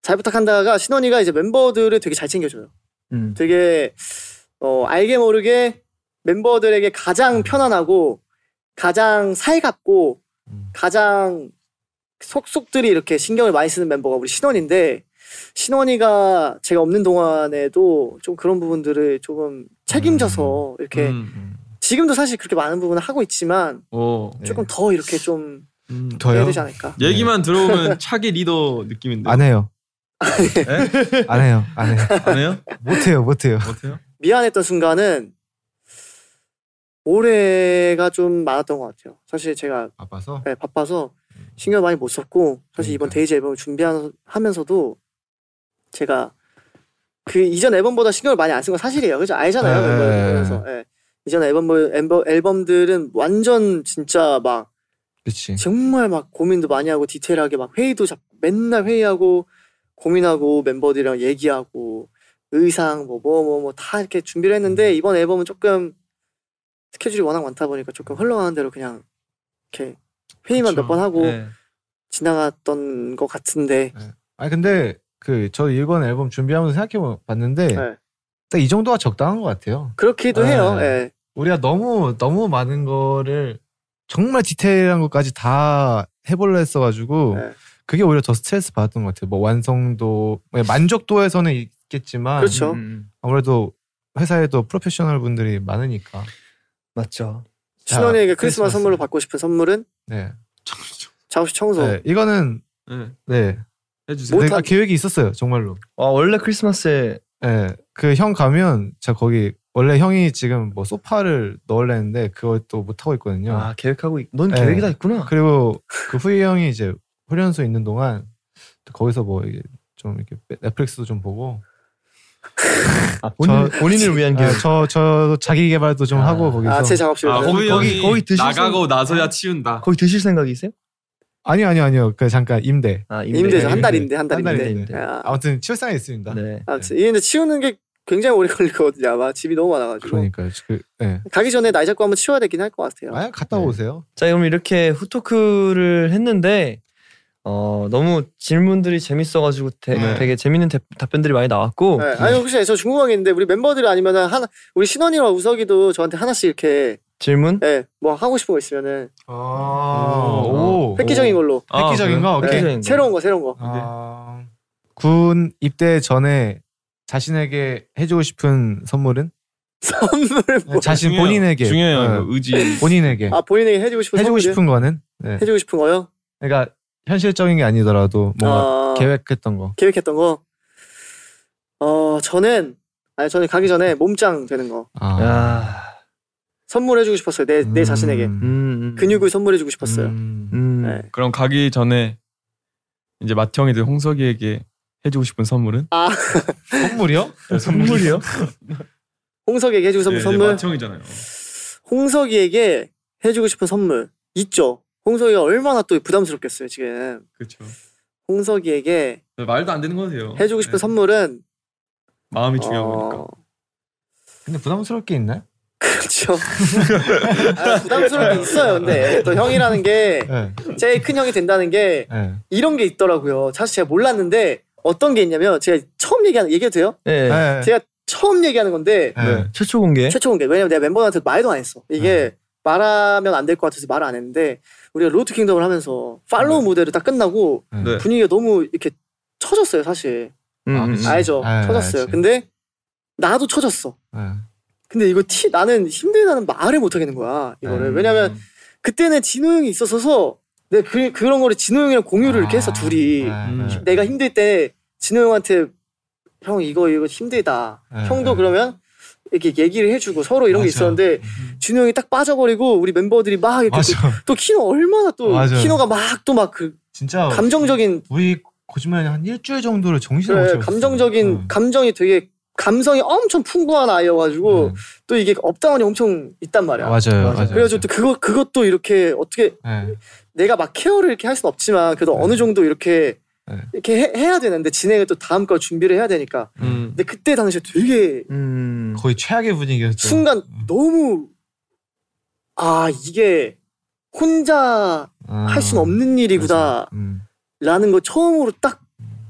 잘 부탁한다가 신원이가 이제 멤버들을 되게 잘 챙겨줘요. 음. 되게 어 알게 모르게 멤버들에게 가장 편안하고 가장 살갑고 음. 가장 속속들이 이렇게 신경을 많이 쓰는 멤버가 우리 신원인데 신원이가 제가 없는 동안에도 좀 그런 부분들을 조금 책임져서 이렇게 음. 지금도 사실 그렇게 많은 부분을 하고 있지만 오. 조금 더 이렇게 좀 음. 해야 더요? 되지 않을까? 얘기만 들어보면 차기 리더 느낌인데. 안 해요. 네? 안 해요. 안 해요. 안 해요? 못 해요. 못 해요. 어때요? 미안했던 순간은 올해가 좀 많았던 것 같아요. 사실 제가 바빠서. 네, 바빠서 신경 많이 못 썼고 사실 이번 그러니까. 데이지 앨범을 준비하면서도 제가 그 이전 앨범보다 신경을 많이 안 쓴 건 사실이에요. 그죠? 알잖아요. 네. 그래서 예. 이전 앨범 앨범 앨범들은 완전 진짜 막 그렇지. 정말 막 고민도 많이 하고 디테일하게 막 회의도 잡 맨날 회의하고 고민하고 멤버들이랑 얘기하고 의상 뭐 뭐 뭐 뭐 다 이렇게 준비를 했는데 이번 앨범은 조금 스케줄이 워낙 많다 보니까 조금 흘러가는 대로 그냥 이렇게 회의만. 몇 번 하고 네. 지나갔던 것 같은데 아니 근데 그 저 이번 앨범 준비하면서 생각해 봤는데 네. 딱이 정도가 적당한 것 같아요. 그렇기도 네. 해요. 예. 우리가 너무 너무 많은 거를 정말 디테일한 것까지 다 해보려 했어가지고 네. 그게 오히려 더 스트레스 받았던 것 같아요. 뭐 완성도 뭐 만족도에서는 있겠지만 그렇죠. 음, 아무래도 회사에도 프로페셔널 분들이 많으니까 맞죠. 신원이에게 자, 크리스마스 선물로 받고 싶은 선물은 네, 작업실 청소. 네 이거는 네. 네 해주세요. 내가 계획이 있었어요 정말로. 아 원래 크리스마스에 네, 그형 가면 제가 거기 원래 형이 지금 뭐 소파를 넣으려는데 그걸 또 못 하고 있거든요. 아 계획하고 있- 넌 네. 계획이 다 있구나. 그리고 그 후이 형이 이제 훈련소 있는 동안 또 거기서 뭐 이게 좀 이렇게 넷플릭스도 좀 보고 아, 본인, 저- 본인을 위한 계획. 저저 자기 개발도 좀 아. 하고 거기서 아 제 작업실. 아, 아, 거기 거기- 거기 거기 드실 나가고 생- 나서야 치운다. 거기 드실 생각이세요? 아니요 아니요 아니요 그 잠깐 임대 아 임대죠. 한 임대. 달인데 한한 달인데. 달인데. 아, 아무튼 있습니다. 네. 아, 근데 치우는 게 굉장히 오래 걸릴 거거든요. 아마 집이 너무 많아가지고. 그러니까요. 그, 네. 가기 전에 날 잡고 한번 치워야 되긴 할 것 같아요. 아 갔다 네. 오세요. 자 그럼 이렇게 후토크를 했는데 어 너무 질문들이 재밌어가지고 되, 네. 되게 재밌는 대- 답변들이 많이 나왔고 네. 아니 혹시 저 궁금한 게 있는데 우리 멤버들 아니면은 하나 우리 신원이랑 우석이도 저한테 하나씩 이렇게 질문 예, 뭐 하고 싶은 거 있으면은 아, 오. 오. 획기적인 걸로 아, 획기적인 거. 네. 오케이. 거. 새로운 거 새로운 거 아, 군 입대 전에 자신에게 해주고 싶은 선물은 선물을 뭐 자신 중요해요. 본인에게 중요해요. 어, 이거 의지. 본인에게 아 본인에게 해주고 싶은 해주고 선물이요? 싶은 거는 네. 해주고 싶은 거요? 그러니까 현실적인 게 아니더라도 뭔가 아, 계획했던 거. 계획했던 거. 어 저는 아니 저는 가기 전에 몸짱 되는 거 아. 야 선물해주고 싶었어요 내내 음. 자신에게 음, 음. 근육을 선물해주고 싶었어요. 음. 음. 네. 그럼 가기 전에 이제 마형이들 홍석이에게 해주고 싶은 선물은? 아 선물이요? 선물이요? 홍석이에게 해주고 싶은 네, 선물. 마형이잖아요. 홍석이에게 해주고 싶은 선물 있죠. 홍석이가 얼마나 또 부담스럽겠어요 지금. 그렇죠. 홍석이에게 말도 안 되는 거세요. 해주고 싶은 네. 선물은 마음이 중요한 어, 거니까. 근데 부담스러울 게 있나요? 그렇죠. 아, 부담스러운 게 있어요. 근데 또 형이라는 게 네. 제일 큰 형이 된다는 게 네. 이런 게 있더라고요. 사실 제가 몰랐는데 어떤 게 있냐면 제가 처음 얘기하는 얘기해도 돼요? 네. 네. 제가 처음 얘기하는 건데. 최초 공개. 최초 공개. 왜냐면 내가 멤버한테 말도 안 했어. 이게 말하면 안 될 것 같아서 말을 안 했는데 우리가 로드 킹덤을 하면서 Follow 무대를 딱 끝나고 네. 분위기가 너무 이렇게 처졌어요, 사실. 음, 아, 음. 그치. 알죠? 네, 처졌어요. 알지. 근데 나도 처졌어. 네. 근데 이거 티 나는 힘들다는 말을 못 하겠는 거야. 이거를. 음. 왜냐면 그때는 진호 형이 있었어서 내가 그, 그런 거를 진호 형이랑 공유를 이렇게 했어, 아, 둘이. 네, 음. 네. 내가 힘들 때 진호 형한테 형 이거 이거 힘들다. 네, 형도 네. 그러면 이렇게 얘기를 해주고 서로 이런 게 맞아. 있었는데 진호 형이 딱 빠져버리고 우리 멤버들이 막 이렇게. 또, 또 키노 얼마나 또 맞아. 키노가 막 또 막 그 진짜 감정적인 우리 거짓말 안 한 일주일 정도를 정신을 못 그래. 감정적인 응. 감정이 되게 감성이 엄청 풍부한 아이여가지고 네. 또 이게 up down이 엄청 있단 말이야. 맞아요. 맞아요. 맞아요. 그래가지고 또 그거 그것도 이렇게 어떻게 네. 내가 막 care를 이렇게 할 수는 없지만 그래도 네. 어느 정도 이렇게 네. 이렇게 해, 야 되는데 진행을 또 다음 걸 준비를 해야 되니까. 음. 근데 그때 당시에 되게 음. 거의 최악의 분위기였죠. 순간 너무 아 이게 혼자 아. 할 수는 없는 일이구나라는. 음, 거 처음으로 딱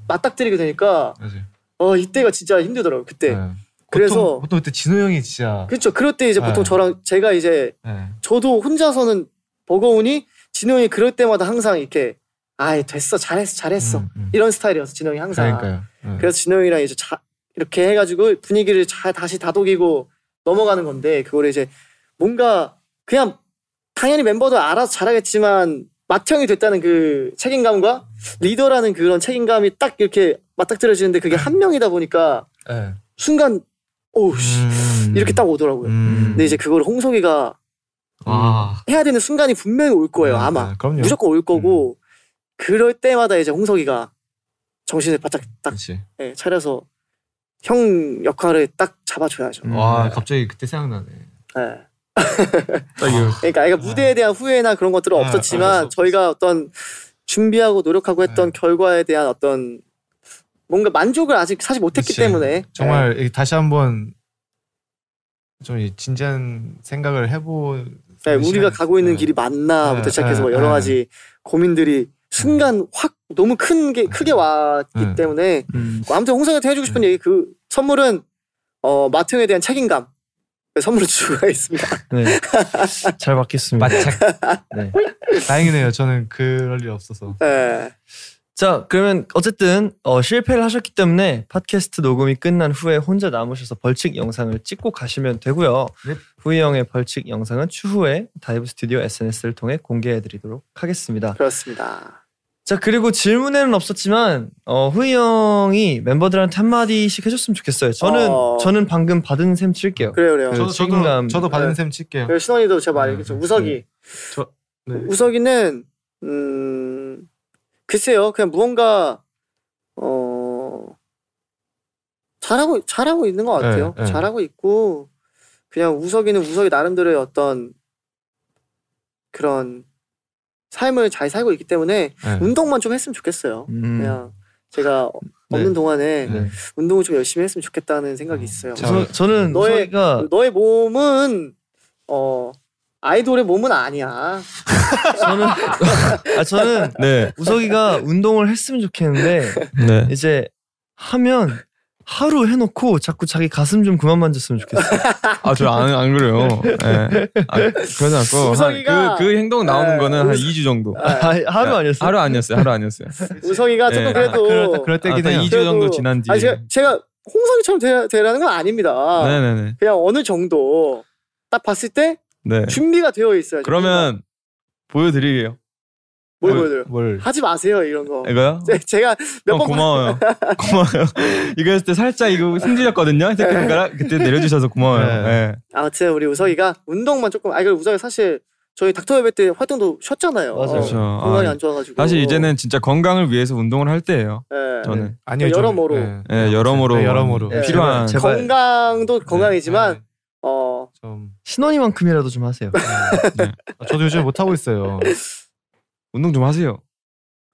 맞닥뜨리게 되니까 맞아요. 어 이때가 진짜 힘들더라고요 그때. 네. 그래서- 보통, 보통 그때 진호 형이 진짜 그렇죠. 그럴 때 이제 보통 네. 저랑 제가 이제 네. 저도 혼자서는 버거우니 진호 형이 그럴 때마다 항상 이렇게 아이 됐어 잘했어 잘했어 음, 음. 이런 스타일이어서 진호 형이 항상 그러니까요. 네. 그래서 진호 형이랑 이제 자, 이렇게 해가지고 분위기를 잘 다시 다독이고 넘어가는 건데 그거를 이제 뭔가 그냥 당연히 멤버들 알아서 잘하겠지만 맏형이 됐다는 그 책임감과 리더라는 그런 책임감이 딱 이렇게 맞닥뜨려지는데 그게 한 명이다 보니까 네. 순간 오우씨 음. 이렇게 딱 오더라고요. 음. 근데 이제 그걸 홍석이가 아. 해야 되는 순간이 분명히 올 거예요. 네, 아마 네, 그럼요. 음. 무조건 올 거고 그럴 때마다 이제 홍석이가 정신을 바짝 딱. 예, 차려서 형 역할을 딱 잡아줘야죠. 음. 와 네. 갑자기 그때 생각나네. 네. 딱 이거 그러니까 이거 무대에 대한 후회나 그런 것들은 네, 없었지만 네, 저희가 어떤 준비하고 노력하고 했던 결과에 대한 어떤 뭔가 만족을 아직 사실 못했기 그치. 때문에 정말 이- 다시 한번 좀이 진지한 생각을 해보. 네, 우리가 가고 있는 네. 길이 맞나부터 네, 시작해서 네, 뭐 여러 네. 가지 고민들이 순간 확 너무 큰 게 크게 왔기 네. 때문에 음. 뭐 아무튼 홍석이한테 해주고 싶은 얘기 그 선물은 어 맏형에 대한 책임감 그 선물을 주고 가겠습니다. 네. 잘 받겠습니다. 맏책. 네. 다행이네요. 저는 그럴 일 없어서. 네. 자, 그러면 어쨌든 어, 실패를 하셨기 때문에 팟캐스트 녹음이 끝난 후에 혼자 남으셔서 벌칙 영상을 찍고 가시면 되고요. 네. 후이 형의 벌칙 영상은 추후에 다이브 스튜디오 SNS를 통해 공개해드리도록 하겠습니다. 그렇습니다. 자, 그리고 질문에는 없었지만 어, 후이 형이 멤버들한테 한 마디씩 해줬으면 좋겠어요. 저는 어. 저는 방금 받은 셈 칠게요. 그래요, 그래요. 그 저도 저도 책임감. 저도 받은 네. 셈 칠게요. 그리고 신원이도 제가 네. 말했죠. 우석이. 저 네. 우석이는 음 글쎄요, 그냥 무언가 어 잘하고 잘하고 있는 것 같아요. 네, 네. 잘하고 있고 그냥 우석이는 우석이 나름대로의 어떤 그런 삶을 잘 살고 있기 때문에 네. 운동만 좀 했으면 좋겠어요. 음. 그냥 제가 없는 네. 동안에 네. 운동을 좀 열심히 했으면 좋겠다는 생각이 있어요. 자, 저, 저는 너의- 우석이가 너의 몸은 어 아이돌의 몸은 아니야. 저는 아 저는 네. 우석이가 운동을 했으면 좋겠는데 네. 이제 하면 하루 해놓고 자꾸 자기 가슴 좀 그만 만졌으면 좋겠어요. 아, 저안안 그래요. 예. 아, 그러지 않고 한 그, 그 행동 나오는 네, 거는 한 우석- 2주 정도. 아, 하루 아니었어요? 하루 아니었어요. 하루 아니었어요. 우석이가 조금 네. 그래도 그럴, 그럴 때긴 아, 해요. 2주 정도 지난 뒤에. 제가, 제가 홍석이처럼 되, 되라는 건 아닙니다. 네네네. 그냥 어느 정도 딱 봤을 때 네. 준비가 되어 있어요. 그러면 보여드릴게요. 뭘 뭘- 보여드려? 뭘 하지 마세요 이런 거. 이거요? 제, 제가 몇형번 고마워요. 고마워요. 이거 했을 때 살짝 이거 승질렸거든요. 새끼손가락 그때 내려주셔서 고마워요. 네. 네. 아무튼 우리 우석이가 운동만 조금. 아 이거 우석이 사실 저희 닥터 웨베 때 활동도 쉬었잖아요. 맞아요. 그렇죠. 건강이 아, 안 좋아가지고. 사실 이제는 진짜 건강을 위해서 운동을 할 때예요. 네. 저는 아니요 여러모로. 좀, 네, 여러모로 네, 여러모로 네, 필요한 제발. 건강도 건강이지만 네, 어좀 신원이만큼이라도 좀 하세요. 네. 아, 저도 요즘 못 하고 있어요. 운동 좀 하세요.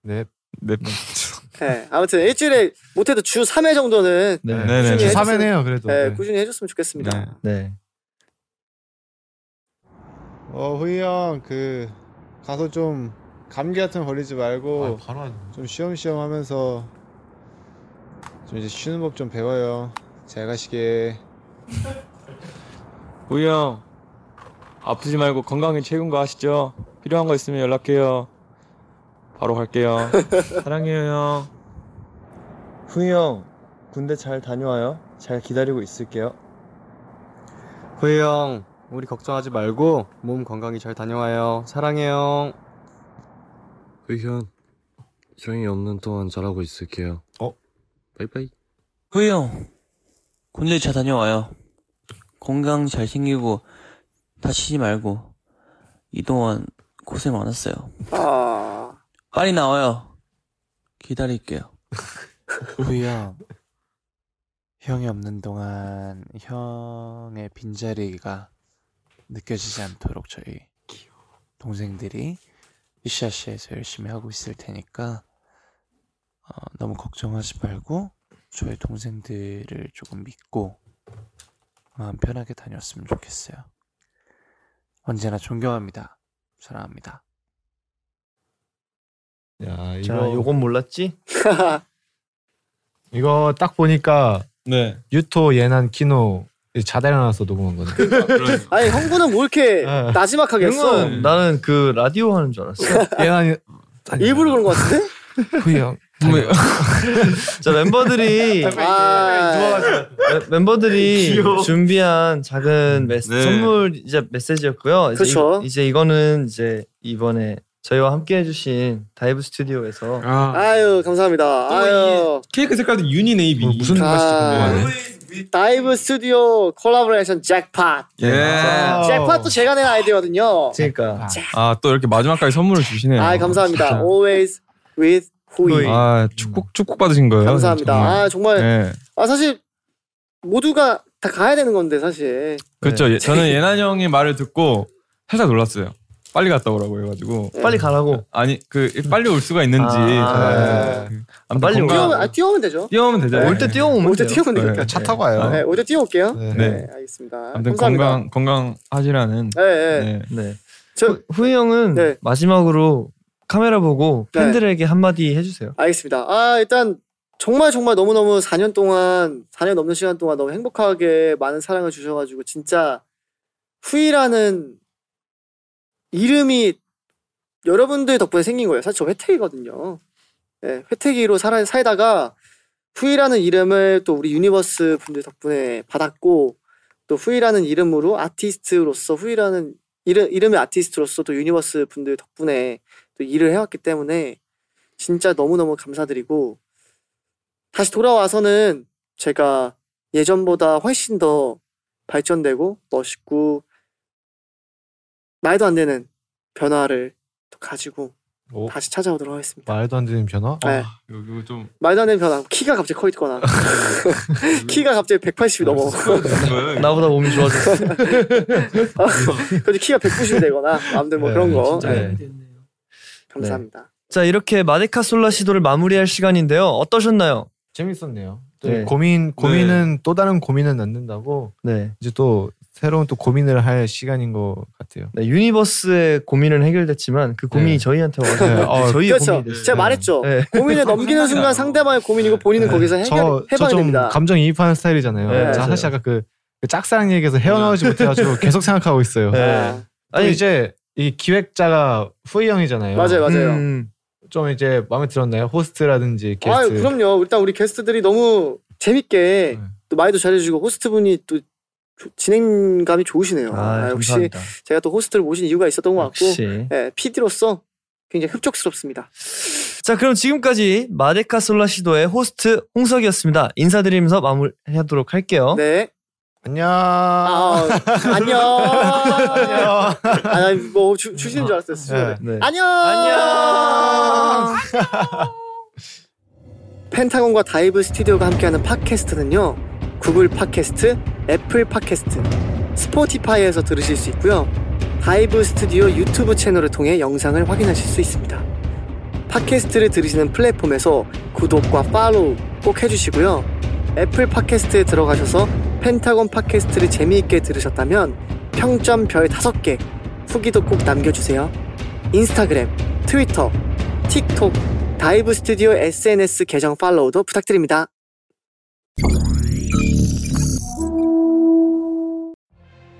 네. 네. 네. 아무튼 일주일에 못해도 주 3회 정도는 네. 네네. 꾸준히 주 해줬으면- 3회 해요 그래도. 네, 네. 꾸준히 해줬으면 좋겠습니다. 네. 네. 어 후이 형 그 가서 좀 감기 같은 거 걸리지 말고 아, 바로. 좀 쉬엄쉬엄 하면서 좀 이제 쉬는 법 좀 배워요. 잘 가시게. 우이 형 아프지 말고 건강이 최고인 거 아시죠? 필요한 거 있으면 연락해요. 바로 갈게요. 사랑해요 형. 후이 형 군대 잘 다녀와요. 잘 기다리고 있을게요. 후이 형 우리 걱정하지 말고 몸 건강히 잘 다녀와요. 사랑해요. 의현 형이 없는 동안 잘하고 있을게요. 어? 바이바이. 후이 형, 군대 잘 다녀와요. 건강 잘 챙기고 다치지 말고 이동안 고생 많았어요. 아 빨리 나와요. 기다릴게요. 형 형이 없는 동안 형의 빈자리가 느껴지지 않도록 저희 동생들이 으쌰으쌰해서 열심히 하고 있을 테니까 어, 너무 걱정하지 말고 저희 동생들을 조금 믿고 마음 편하게 다녔으면 좋겠어요. 언제나 존경합니다. 사랑합니다. 야 이거 자, 요건 몰랐지? 이거 딱 보니까 네. 유토 예난 키노 자다 일어나서 녹음한 거네. 아니 형부는 뭐 이렇게 네. 나지막하게 했어? 그러면 나는 그 라디오 하는 줄 알았어. 예난이 일부러 그런 것 같은데? 후이 형. 자 멤버들이 아, 멤- 멤버들이 준비한 작은 메시, 네. 선물 이제 메시지였고요. 이제, 그쵸. 이, 이제 이거는 이제 이번에 저희와 함께 해주신 다이브 스튜디오에서 아, 아유 감사합니다. 아유 케이크 색깔도 유니 네이비. 뭐 무슨 아. 맛일지 궁금하네. 다이브 스튜디오 collaboration jackpot. 예. jackpot도 제가 낸 아이디어거든요. 그러니까 아 또 이렇게 마지막까지 선물을 주시네요. 아 감사합니다. Always with 후이. 후이. 아 축복 축복 받으신 거예요. 감사합니다. 정말. 아 정말 네. 아 사실 모두가 다 가야 되는 건데 사실. 그렇죠. 예, 저는 예난 형의 말을 듣고 살짝 놀랐어요. 빨리 갔다 오라고 해가지고 빨리 가라고. 아니 그 빨리 올 수가 있는지 아, 저는 아무튼 빨리 건강- 뛰어오면, 아, 뛰어오면 되죠. 뛰어오면 되죠. 올때 뛰어오면 올때 돼요. 뛰어오면 되니까. 네. 차 타고 와요. 네, 오늘 뛰어올게요. 네, 네. 알겠습니다. 아무튼 감사합니다. 건강 건강 하시라는 네, 네. 네. 네. 저 후이 형은 네. 마지막으로 카메라 보고 네. 팬들에게 한마디 해주세요. 알겠습니다. 아 일단 정말 정말 너무 너무 4년 동안 4년 넘는 시간 동안 너무 행복하게 많은 사랑을 주셔 가지고 진짜 후이라는 이름이 여러분들 덕분에 생긴 거예요. 사실 저 회태기거든요. 네, 회태기로 살아 살다가 후이라는 이름을 또 우리 유니버스 분들 덕분에 받았고 또 후이라는 이름으로 아티스트로서 후이라는 이름 이름의 아티스트로서 또 유니버스 분들 덕분에 또 일을 해왔기 때문에 진짜 너무너무 감사드리고 다시 돌아와서는 제가 예전보다 훨씬 더 발전되고 멋있고 말도 안 되는 변화를 또 가지고 오. 다시 찾아오도록 하겠습니다. 말도 안 되는 변화? 네. 이거 좀 말도 안 되는 변화. 키가 갑자기 커 있거나 키가 갑자기 180이 넘어. 나보다 몸이 좋아졌어. 그래도 키가 190이 되거나 아무튼 뭐 네, 그런 거. 진짜. 네. 감사합니다. 자 이렇게 마데카 솔라 시도를 마무리할 시간인데요. 어떠셨나요? 재밌었네요. 또 네. 고민 고민은 또 다른 고민은 낳는다고 네. 이제 또 새로운 또 고민을 할 시간인 것 같아요. 네, 유니버스의 고민은 해결됐지만 그 고민이 네. 저희한테 와서 네, 어, 저희의 그렇죠. 고민이 됐어요. 제가 말했죠. 네. 고민을 넘기는 순간 상대방의 고민이고 본인은 거기서 해결 해방이 저좀 됩니다. 감정 이입하는 스타일이잖아요. 네, 저. 사실 아까 그, 그 짝사랑 얘기에서 헤어나오지 못해가지고 계속 생각하고 있어요. 네. 또 아니, 이제 이 기획자가 후이 형이잖아요. 맞아요, 맞아요. 음, 좀 이제 마음에 들었나요? 호스트라든지 게스트. 아, 그럼요. 일단 우리 게스트들이 너무 재밌게 네. 또 말도 잘해주고 호스트 분이 또 조- 진행감이 좋으시네요. 아, 아, 역시 감사합니다. 제가 또 호스트를 모신 이유가 있었던 것 같고, 역시. 예, PD로서 굉장히 흡족스럽습니다. 자 그럼 지금까지 마데카 솔라 시도의 호스트 홍석이었습니다. 인사드리면서 마무리하도록 할게요. 네. 안녕. 아, 안녕. 아, 뭐 주, 주시는 줄 알았어요. 수요일에. 네. 안녕. 안녕. 펜타곤과 다이브 스튜디오가 함께하는 팟캐스트는요. 구글 팟캐스트, 애플 팟캐스트, 스포티파이에서 들으실 수 있고요. 다이브 스튜디오 유튜브 채널을 통해 영상을 확인하실 수 있습니다. 팟캐스트를 들으시는 플랫폼에서 구독과 팔로우 꼭 해주시고요. 애플 팟캐스트에 들어가셔서 펜타곤 팟캐스트를 재미있게 들으셨다면 평점 별 5개 후기도 꼭 남겨주세요. 인스타그램, 트위터, 틱톡, 다이브 스튜디오 SNS 계정 팔로우도 부탁드립니다.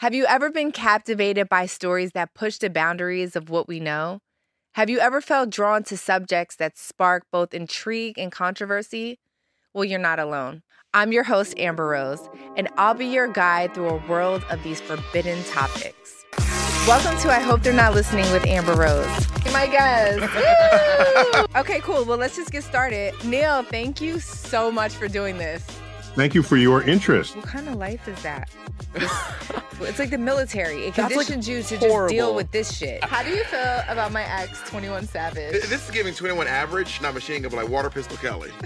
Have you ever been captivated by stories that push the boundaries of what we know? Have you ever felt drawn to subjects that spark both intrigue and controversy? Well, you're not alone. I'm your host, Amber Rose, and I'll be your guide through a world of these forbidden topics. Welcome to I Hope They're Not Listening with Amber Rose. My guest. Okay, cool. Well, let's just get started. Neil, thank you so much for doing this. Thank you for your interest. What kind of life is that? it's like the military. It That's, like, conditions you to just deal with this shit. How do you feel about my ex, 21 Savage? This is giving 21 average, not machine gun, but like Water Pistol Kelly.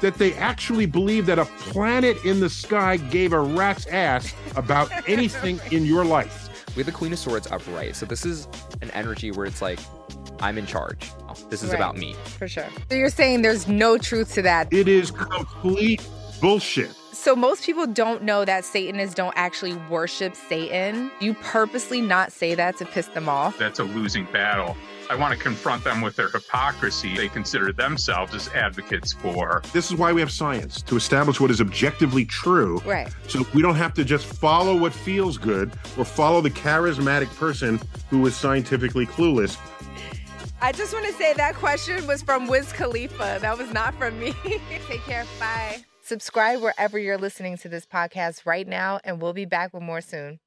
That they actually believe that a planet in the sky gave a rat's ass about anything in your life. We have the Queen of Swords upright. So this is an energy where it's like, I'm in charge. This is Right. about me. For sure. So you're saying there's no truth to that. It is complete bullshit. So most people don't know that Satanists don't actually worship Satan. You purposely not say that to piss them off. That's a losing battle. I want to confront them with their hypocrisy. They consider themselves as advocates for. This is why we have science to establish what is objectively true. Right. So we don't have to just follow what feels good or follow the charismatic person who is scientifically clueless. I just want to say that question was from Wiz Khalifa. That was not from me. Take care. Bye. Subscribe wherever you're listening to this podcast right now, and we'll be back with more soon.